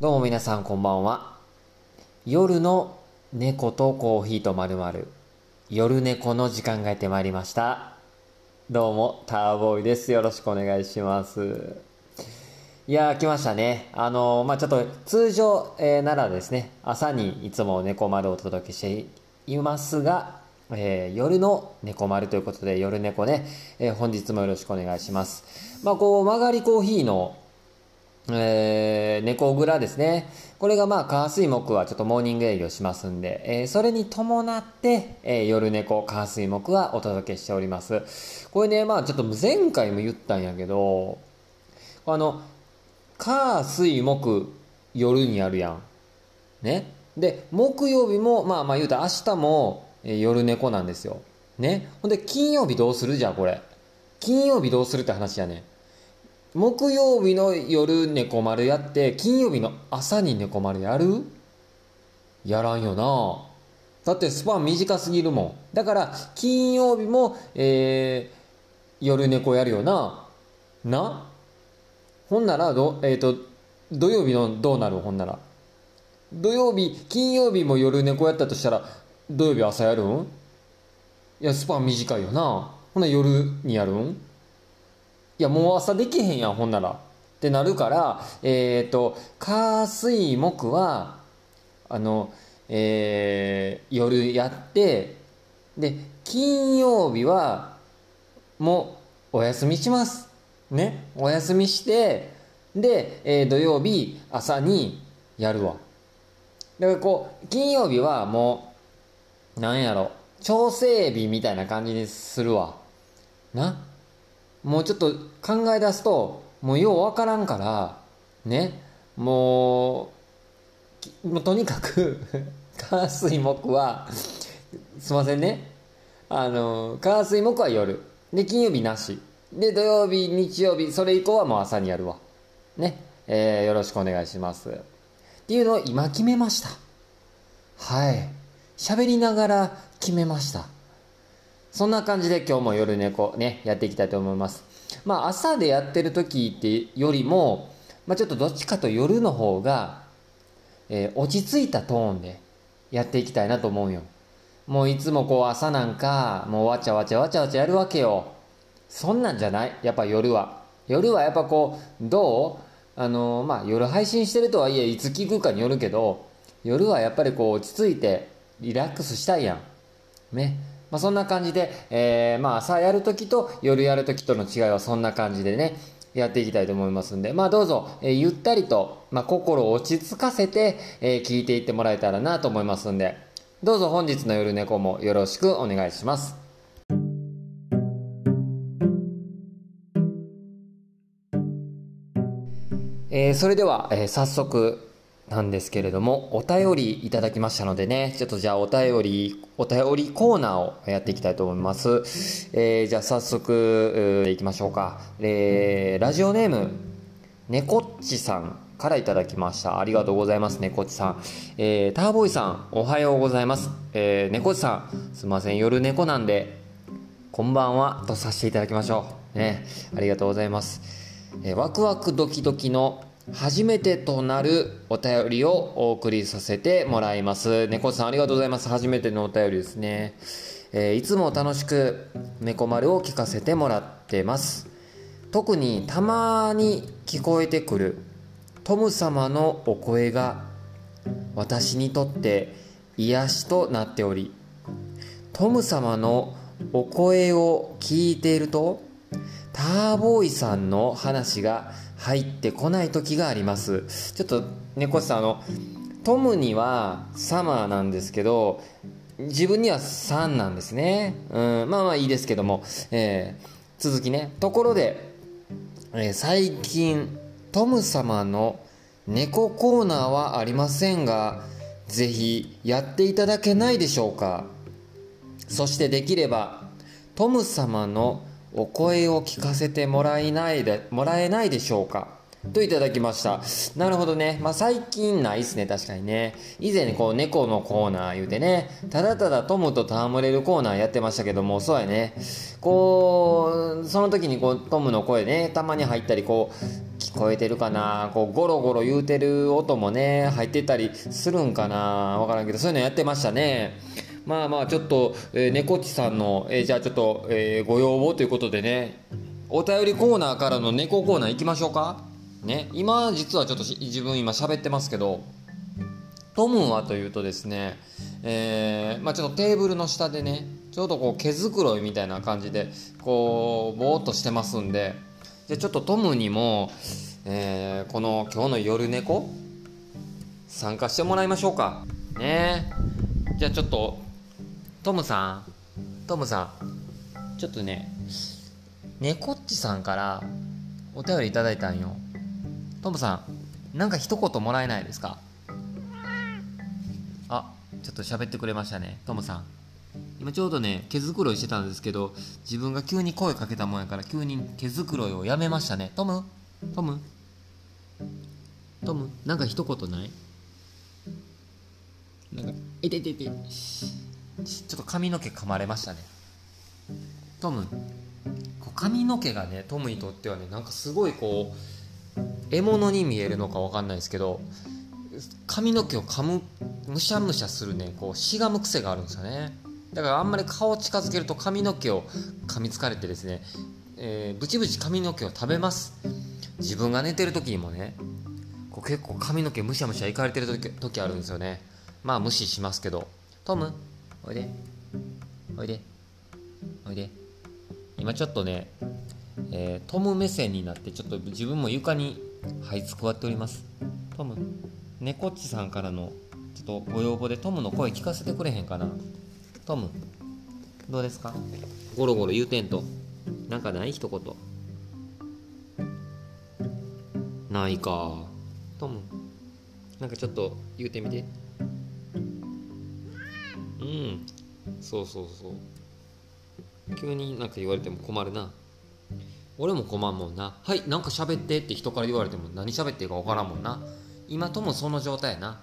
どうも皆さんこんばんは。夜の猫とコーヒーとまるまる夜猫の時間がやってまいりました。どうも、ターボーイです。よろしくお願いします。いやー、来ましたね。あのーまあちょっと通常、えーならですね、朝にいつも猫丸をお届けしていますが、えー夜の猫丸ということで、夜猫ね、え本日もよろしくお願いします。まあこう、曲がりコーヒーのえー、猫蔵ですね。これがまあ、火水木はちょっとモーニング営業しますんで、えーそれに伴って、えー夜猫、火水木はお届けしております。これね、まあちょっと前回も言ったんやけど、あの、火水木夜にやるやん。ね。で、木曜日も、まあまあ言うたら明日も、えー夜猫なんですよ。ね。ほんで、金曜日どうする？じゃん、これ。金曜日どうするって話やねん。木曜日の夜猫丸やって金曜日の朝に猫丸やる？やらんよな。だってスパン短すぎるもん。だから金曜日も、えー夜猫やるよな。な？ほんならど、えー、と土曜日のどうなる？ほんなら。土曜日金曜日も夜猫やったとしたら土曜日朝やるん？いやスパン短いよな。ほんな夜にやるん？いや、もう朝できへんやん、ほんなら。ってなるから、えっ、と、火水木は、あの、えー夜やって、で、金曜日は、もう、お休みします。ね。お休みして、で、えー土曜日、朝にやるわ。だからこう、金曜日はもう、なんやろ、調整日みたいな感じにするわ。な？もうちょっと考え出すともうようわからんからね。もうもうとにかく 火水木はすいませんね。あの火水木は夜。で金曜日なし。で土曜日日曜日それ以降はもう朝にやるわ。ね。えーよろしくお願いします。っていうのを今決めました。はい。喋りながら決めました。そんな感じで今日も夜猫ね、やっていきたいと思います。まあ朝でやってる時ってよりも、まあちょっとどっちかと夜の方が、えー落ち着いたトーンでやっていきたいなと思うよ。もういつもこう朝なんか、もうわちゃわちゃわちゃわちゃやるわけよ。そんなんじゃない？やっぱ夜は。夜はやっぱこう、どう？あのーまあ夜配信してるとはいえ、いつ聞くかによるけど、夜はやっぱりこう落ち着いてリラックスしたいやん。ね。まあ、そんな感じで、えーまあ朝やるときと夜やるときとの違いはそんな感じでね、やっていきたいと思いますんで、まあどうぞ、えーゆったりと、まあ心を落ち着かせて、えー聞いていってもらえたらなと思いますんで、どうぞ本日の夜猫もよろしくお願いします。えーそれでは、えー早速なんですけれども、お便りいただきましたのでね、ちょっとじゃあお便り、お便りコーナーをやっていきたいと思います。えーじゃあ早速、えーいきましょうか。えーラジオネーム、猫っちさんからいただきました。ありがとうございます、猫っちさん。えーターボイさん、おはようございます。えー猫っちさん、すいません、夜猫なんで、こんばんはとさせていただきましょう。ね、ありがとうございます。えーワクワクドキドキの初めてとなるお便りをお送りさせてもらいます。猫さんありがとうございます。初めてのお便りですね。えーいつも楽しく猫丸を聞かせてもらってます。特にたまに聞こえてくるトム様のお声が私にとって癒しとなっておりトム様のお声を聞いているとターボーイさんの話が入ってこない時があります。ちょっと猫さんあのトムにはサマーなんですけど自分にはサンなんですね、うん、まあまあいいですけども、えー続きね。ところで、えー最近トム様の猫コーナーはありませんがぜひやっていただけないでしょうか。そしてできればトム様のお声を聞かせてもらえないでもらえないでしょうか？といただきました。なるほどね。まあ最近ないっすね。確かにね。以前こう猫のコーナー言うてね。ただただトムと戯れるコーナーやってましたけどもそうやね。こうその時にこうトムの声ねたまに入ったりこう聞聞こえてるかな。こうゴロゴロ言うてる音もね入ってたりするんかな。わからんけどそういうのやってましたね。まあまあちょっと、え、猫っちさんの、えー、じゃあちょっと、えー、ご要望ということでね。お便りコーナーからの猫コーナー行きましょうか。ね。今実はちょっと自分今喋ってますけどトムはというとですね、えー、まあ、ちょっとテーブルの下でねちょうどこう毛づくろいみたいな感じでこうぼーっとしてますんでじゃちょっとトムにも、えー、この今日の夜猫参加してもらいましょうか。ね。じゃあちょっとトムさん。トムさん。ちょっとね猫っちさんからお便りいただいたんよ。トムさんなんか一言もらえないですか？あちょっと喋ってくれましたね。トムさん。今ちょうどね毛づくろいしてたんですけど自分が急に声かけたもんやから急に毛づくろいをやめましたね。トム？トム？トムなんか一言ない？なんかいていてい。てちょっと髪の毛噛まれましたね。トム髪の毛がねトムにとってはねなんかすごいこう獲物に見えるのか分かんないですけど髪の毛を噛むむしゃむしゃするねこうしがむ癖があるんですよね。だからあんまり顔を近づけると髪の毛を噛みつかれてですね、えー、ブチブチ髪の毛を食べます。自分が寝てる時にもねこう結構髪の毛むしゃむしゃいかれてる時時あるんですよね。まあ無視しますけど。トムおいで。おいで。おいで。今ちょっとね、えー、トム目線になってちょっと自分も床に這いつくばっております。トム。猫っちさんからのちょっとご要望でトムの声聞かせてくれへんかな。トム。どうですか？ゴロゴロ言うてんと。なんかない一言。ないか。トム。なんかちょっと言うてみて。うん。そうそうそう。急になんか言われても困るな。俺も困んもんな。はいなんか喋ってって人から言われても何喋っていいか分からんもんな。今ともその状態やな。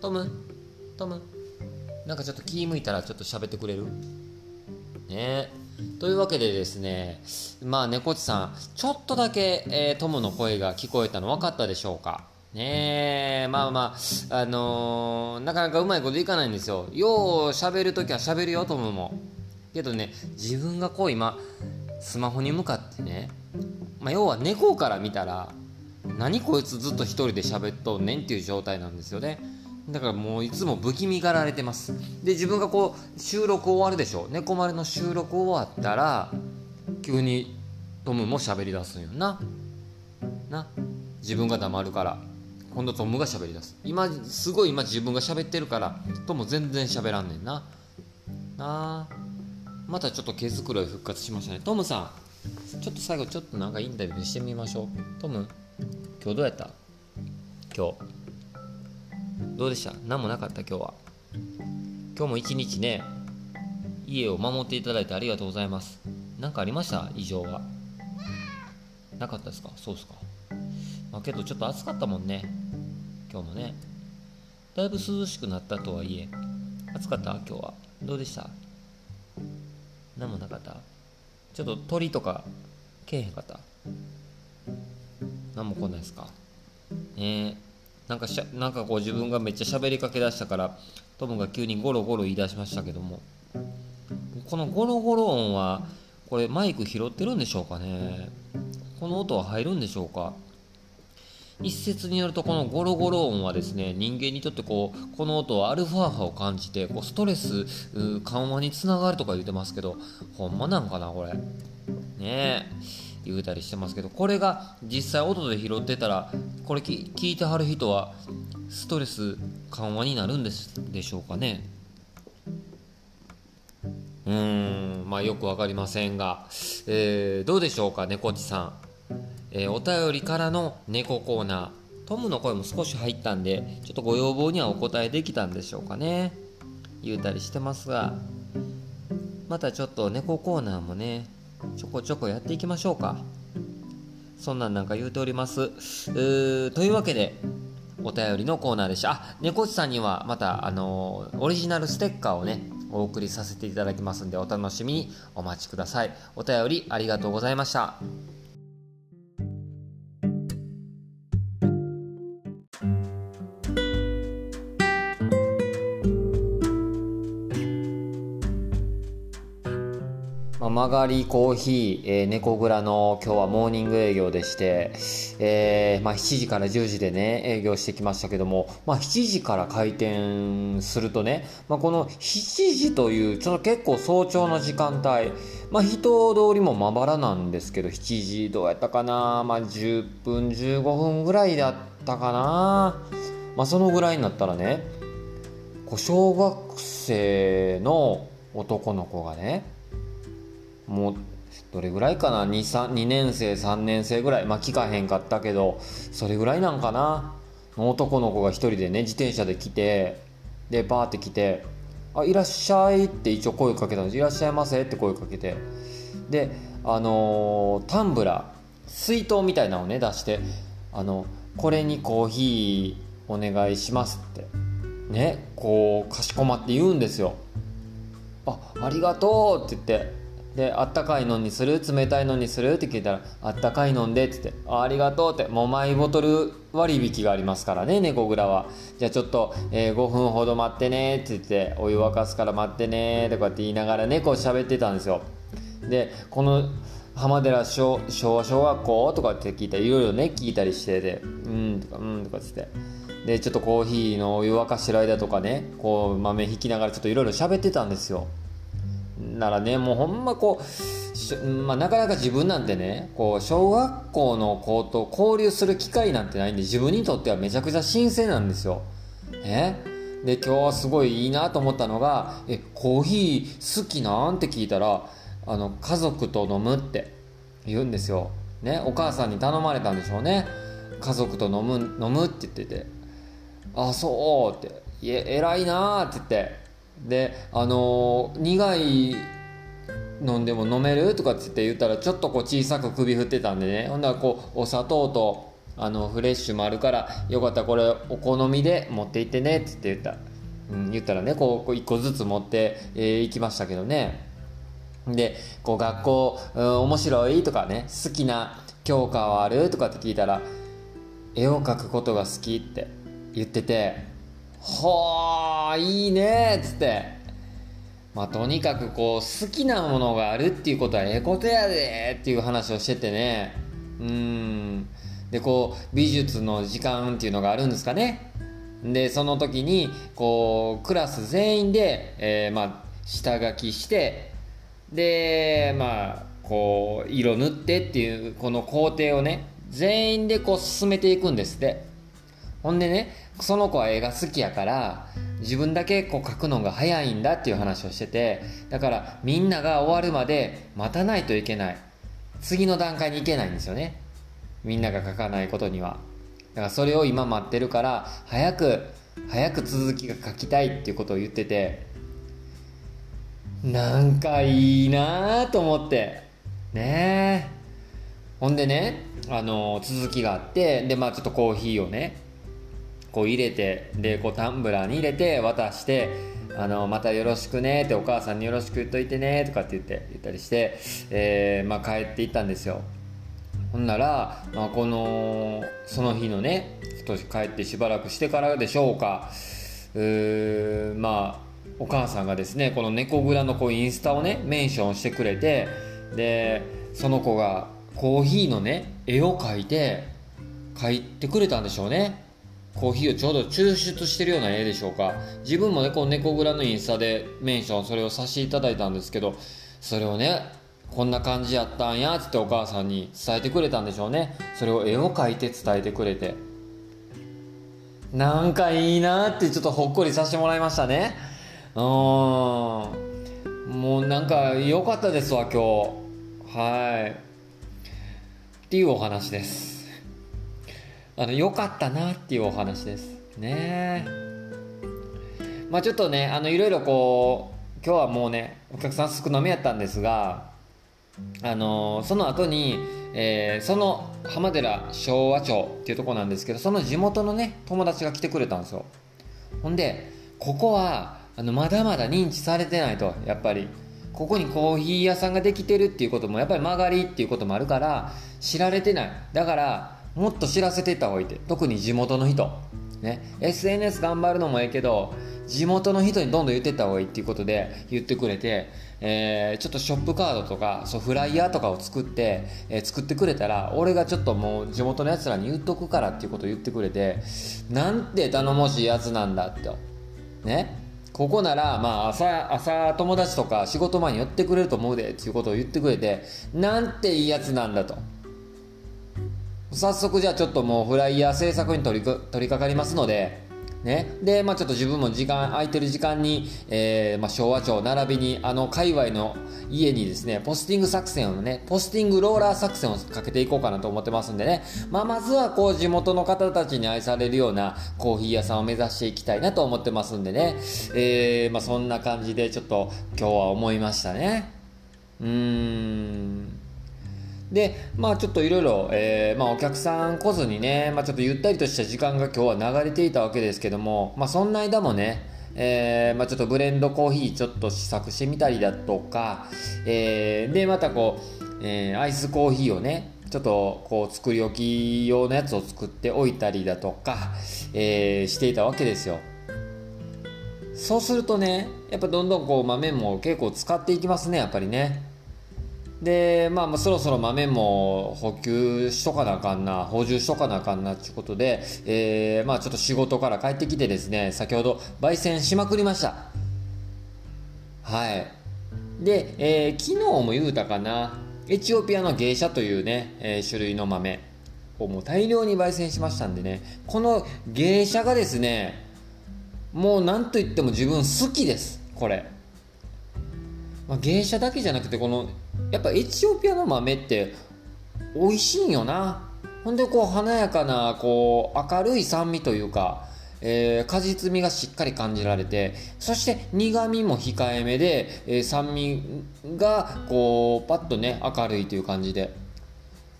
トムトム。なんかちょっと気向いたらちょっと喋ってくれる？ね。というわけでですねまあ猫ちさんちょっとだけ、えー、トムの声が聞こえたの分かったでしょうか？ねえまあまああのー、なかなかうまいこといかないんですよ。よう喋るときは喋るよトムも。けどね自分がこう今スマホに向かってね、まあ、要は猫から見たら何こいつずっと一人で喋っとんねんっていう状態なんですよね。だからもういつも不気味がられてます。で自分がこう収録終わるでしょ。猫丸の収録終わったら急にトムも喋り出すんよな。な。自分が黙るから今度トムが喋り出す。今すごい今自分が喋ってるからトム全然喋らんねんな。なあ。またちょっと毛づくろい復活しましたね。トムさんちょっと最後ちょっとなんかインタビューしてみましょう。トム今日どうやった？今日。どうでした？何もなかった？今日は。今日も一日ね家を守っていただいてありがとうございます。何かありました？異常は。なかったですか？そうですか。まあけどちょっと暑かったもんね。今日もね。だいぶ涼しくなったとはいえ暑かった？今日は。どうでした？何もなかった？ちょっと鳥とかけえへんかった？何も来ないですか？ねえ。なんかしゃなんかこう自分がめっちゃ喋りかけだしたからトムが急にゴロゴロ言い出しましたけども。このゴロゴロ音はこれマイク拾ってるんでしょうかね？この音は入るんでしょうか？一説によるとこのゴロゴロ音はですね人間にとってこうこの音はアルファ波を感じてこうストレス緩和につながるとか言ってますけどほんまなんかなこれ。ねえ。言うたりしてますけどこれが実際音で拾ってたらこれ聞いてはる人はストレス緩和になるんですでしょうかね。うーんまあよく分かりませんが、えー、どうでしょうか猫ちさん。えー、お便りからの猫コーナー。トムの声も少し入ったんでちょっとご要望にはお答えできたんでしょうかね。言うたりしてますがまたちょっと猫コーナーもねちょこちょこやっていきましょうか。そんなんなんか言うております。というわけでお便りのコーナーでした。あ猫ちさんにはまたあのー、オリジナルステッカーをねお送りさせていただきますんでお楽しみに。お待ちください。お便りありがとうございました。曲がりコーヒー、えー、猫蔵の今日はモーニング営業でして、えー、まあ、7時から10時でね、営業してきましたけども、まあ、7時から開店するとね、まあ、この7時という、ちょっと結構早朝の時間帯、まあ、人通りもまばらなんですけど、7時どうやったかな、まあ、10分、15分ぐらいだったかな、まあ、そのぐらいになったらね、小学生の男の子がね、もうどれぐらいかな？2, 2年生3年生ぐらい。まあ聞かへんかったけどそれぐらいなんかな？男の子が一人でね自転車で来てでバーって来て「あいらっしゃい」って一応声かけたんです「いらっしゃいませ」って声かけて。であのー、タンブラー水筒みたいなのをね出して「あのこれにコーヒーお願いします」って。ねこうかしこまって言うんですよ。あありがとうって言って。で、あったかいのにする？冷たいのにする？って聞いたら、あったかいのんでって言って、ありがとうって、もうマイボトル割引がありますからね、猫蔵は。じゃあちょっと、えー、5分ほど待ってねって言って、お湯沸かすから待ってねとかって言いながら猫喋ってたんですよ。で、この浜寺小昭和小学校？とかって聞いたらいろいろね、聞いたりしてて、うんとか、うんとかって言って。で、ちょっとコーヒーのお湯沸かしてる間とかね、こう豆引きながらちょっといろいろ喋ってたんですよ。ならねもうほんまこう、まあ、なかなか自分なんてねこう小学校の子と交流する機会なんてないんで自分にとってはめちゃくちゃ新鮮なんですよ。ねで今日はすごいいいなと思ったのが「えコーヒー好きなん?」て聞いたらあの「家族と飲む」って言うんですよ。ねお母さんに頼まれたんでしょうね。家族と飲む飲むって言ってて「あそう」って「え偉いな」って言ってであの、苦い飲んでも飲める？とかって言ったらちょっとこう小さく首振ってたんでね。ほんならこうお砂糖とあのフレッシュもあるからよかったらこれお好みで持って行ってね。って言った。うん、言ったらねこう1個ずつ持って、えー、行きましたけどね。でこう学校、うん、面白い？とかね好きな教科はある？とかって聞いたら絵を描くことが好きって言ってて。ほーいいねっつって。まあとにかくこう好きなものがあるっていうことはええことやでっていう話をしててね。うん。でこう美術の時間っていうのがあるんですかね。でその時にこうクラス全員で、えー、まあ下書きしてでまあこう色塗ってっていうこの工程をね全員でこう進めていくんですって。ほんでねその子は絵が好きやから自分だけこう描くのが早いんだっていう話をしててだからみんなが終わるまで待たないといけない。次の段階に行けないんですよね。みんなが描かないことには。だからそれを今待ってるから早く早く続きが書きたいっていうことを言っててなんかいいなぁと思って。ねえ。ほんでねあの続きがあってでまあちょっとコーヒーをねこう入れてでこうタンブラーに入れて渡してあのまたよろしくねってお母さんによろしく言っといてねとかって言って言ったりして、えー、まあ、帰っていったんですよ。ほんなら、まあ、このその日のね少し帰ってしばらくしてからでしょうかうまあお母さんがですねこの猫蔵のこうインスタをねメンションしてくれてでその子がコーヒーのね絵を描いて描いてくれたんでしょうね。コーヒーをちょうど抽出してるような絵でしょうか。自分もねこう猫蔵のインスタでメンションそれをさせていただいたんですけどそれをねこんな感じやったんやつってお母さんに伝えてくれたんでしょうね。それを絵を描いて伝えてくれて。なんかいいなってちょっとほっこりさせてもらいましたね。うん。もうなんか良かったですわ今日。はい。っていうお話です。あの良かったなっていうお話です。ね。まあちょっとねあのいろいろこう今日はもうねお客さん少なめやったんですがあのその後に、えー、その浜寺昭和町っていうとこなんですけどその地元のね友達が来てくれたんですよ。ほんでここはあのまだまだ認知されてないとやっぱり。ここにコーヒー屋さんができてるっていうこともやっぱり曲がりっていうこともあるから知られてない。だからもっと知らせていった方がいいって。特に地元の人。ね。SNS 頑張るのもええけど地元の人にどんどん言ってった方がいいっていうことで言ってくれてえー、ちょっとショップカードとかそうフライヤーとかを作って、えー、作ってくれたら俺がちょっともう地元のやつらに言っとくからっていうことを言ってくれてなんて頼もしいやつなんだって。ね。ここなら、まあ朝、朝友達とか仕事前に寄ってくれると思うでっていうことを言ってくれてなんていいやつなんだと。早速じゃあちょっともうフライヤー制作に取り取り掛かりますのでね、で、まあ、ちょっと自分も時間空いてる時間に、えーまあ、昭和町並びにあの界隈の家にですねポスティング作戦をねポスティングローラー作戦をかけていこうかなと思ってますんでね、まあ、まずはこう地元の方たちに愛されるようなコーヒー屋さんを目指していきたいなと思ってますんでね、えーまあ、そんな感じでちょっと今日は思いましたね。うーん。でまあちょっといろいろえー、まあお客さん来ずにね、まあ、ちょっとゆったりとした時間が今日は流れていたわけですけども、まあ、そんな間もねえーまあ、ちょっとブレンドコーヒーちょっと試作してみたりだとか、えー、でまたこう、えー、アイスコーヒーをねちょっとこう作り置き用のやつを作っておいたりだとか、えー、していたわけですよ。そうするとねやっぱどんどんこう豆も結構使っていきますねやっぱりね。で、まあ、そろそろ豆も補給しとかなあかんな、補充しとかなあかんなっていうことで、えー、まあ、ちょっと仕事から帰ってきてですね、先ほど焙煎しまくりました。はい。で、えー、昨日も言うたかな、エチオピアの芸者というね、えー、種類の豆をもう大量に焙煎しましたんでね、この芸者がですね、もう何と言っても自分好きです、これ。まあ、芸者だけじゃなくて、このやっぱエチオピアの豆って美味しいんよな。ほんでこう華やかなこう明るい酸味というか、えー、果実味がしっかり感じられてそして苦味も控えめで、えー、酸味がこうパッとね明るいという感じで。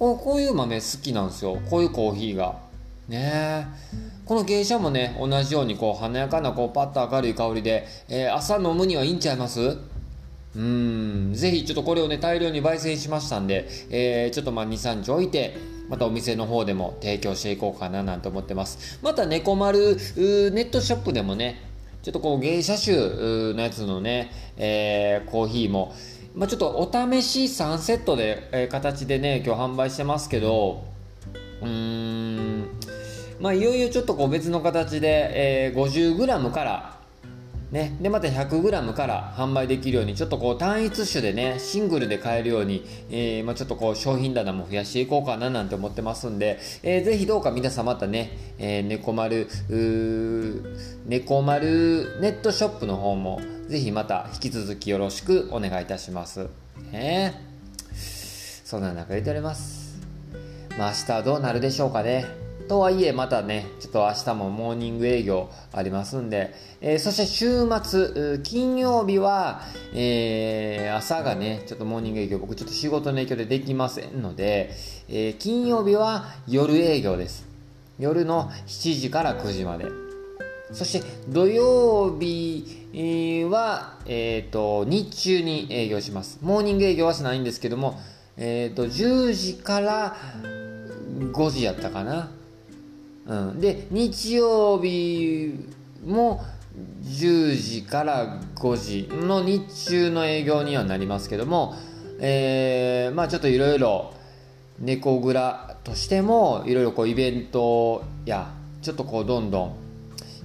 おこういう豆好きなんですよ。こういうコーヒーが。ねえ。この芸者もね同じようにこう華やかなこうパッと明るい香りで、えー、朝飲むにはいいんちゃいます？うん、ぜひちょっとこれをね、大量に焙煎しましたんで、えー、ちょっとまあ2、3日置いて、またお店の方でも提供していこうかななんて思ってます。また猫丸ネットショップでもね、ちょっとこう芸者種のやつのね、えー、コーヒーも、まあ、ちょっとお試し3セットで、えー、形でね、今日販売してますけど、うーん、まあいよいよちょっとこう別の形で、えー、50g からね、でまた 100g から販売できるようにちょっとこう単一種でねシングルで買えるように、えー、まあ、ちょっとこう商品棚も増やしていこうかななんて思ってますんで、えー、ぜひどうか皆さんまたね、えー、猫丸猫丸ネットショップの方もぜひまた引き続きよろしくお願いいたします。ね、そんな中言っております。まあ明日はどうなるでしょうかね。とはいえ、またね、ちょっと明日もモーニング営業ありますんで、えー、そして週末、金曜日は、えー、朝がね、ちょっとモーニング営業、僕ちょっと仕事の影響でできませんので、えー、金曜日は夜営業です。夜の7時から9時まで。そして土曜日は、えっ、ー、と、日中に営業します。モーニング営業はしないんですけども、えっ、ー、と、10時から5時やったかな。うん、で日曜日も10時から5時の日中の営業にはなりますけども、えー、まあちょっといろいろ猫蔵としてもいろいろこうイベントやちょっとこうどんどん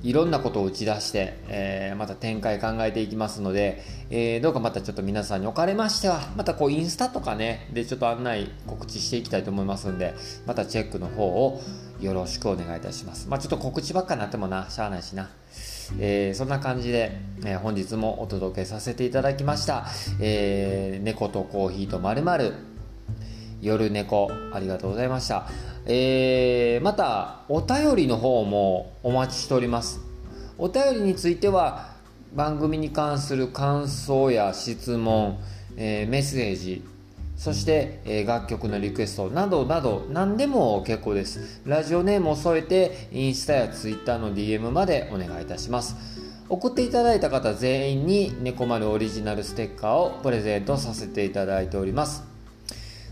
いろんなことを打ち出して、えー、また展開考えていきますので、えー、どうかまたちょっと皆さんにおかれましては、またこうインスタとかね、でちょっと案内告知していきたいと思いますんで、またチェックの方をよろしくお願いいたします。まあちょっと告知ばっかになってもな、しゃあないしな。えー、そんな感じで、えー、本日もお届けさせていただきました。えー、猫とコーヒーとまるまる夜猫ありがとうございました。え、またお便りの方もお待ちしておりますお便りについては番組に関する感想や質問、え、メッセージそして、え、楽曲のリクエストなどなど何でも結構です。ラジオネームを添えてインスタやツイッターの DM までお願いいたします。送っていただいた方全員に猫丸オリジナルステッカーをプレゼントさせていただいております。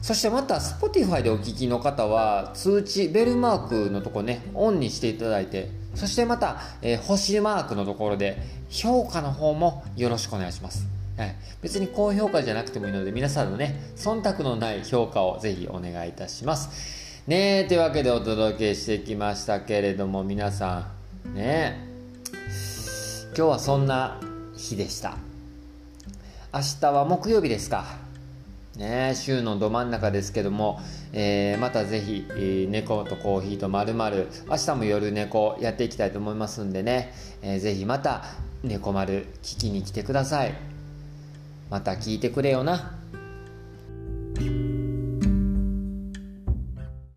そしてまた Spotify でお聞きの方は通知ベルマークのとこねオンにしていただいてそしてまた、えー、星マークのところで評価の方もよろしくお願いします。はい、別に高評価じゃなくてもいいので皆さんのね忖度のない評価をぜひお願いいたします。ねえというわけでお届けしてきましたけれども皆さんね今日はそんな日でした。明日は木曜日ですか。ね週のど真ん中ですけども、えー、またぜひ、えー、猫とコーヒーとまるまる明日も夜猫やっていきたいと思いますんでね、えー、ぜひまた猫丸聞きに来てください。また聞いてくれよな。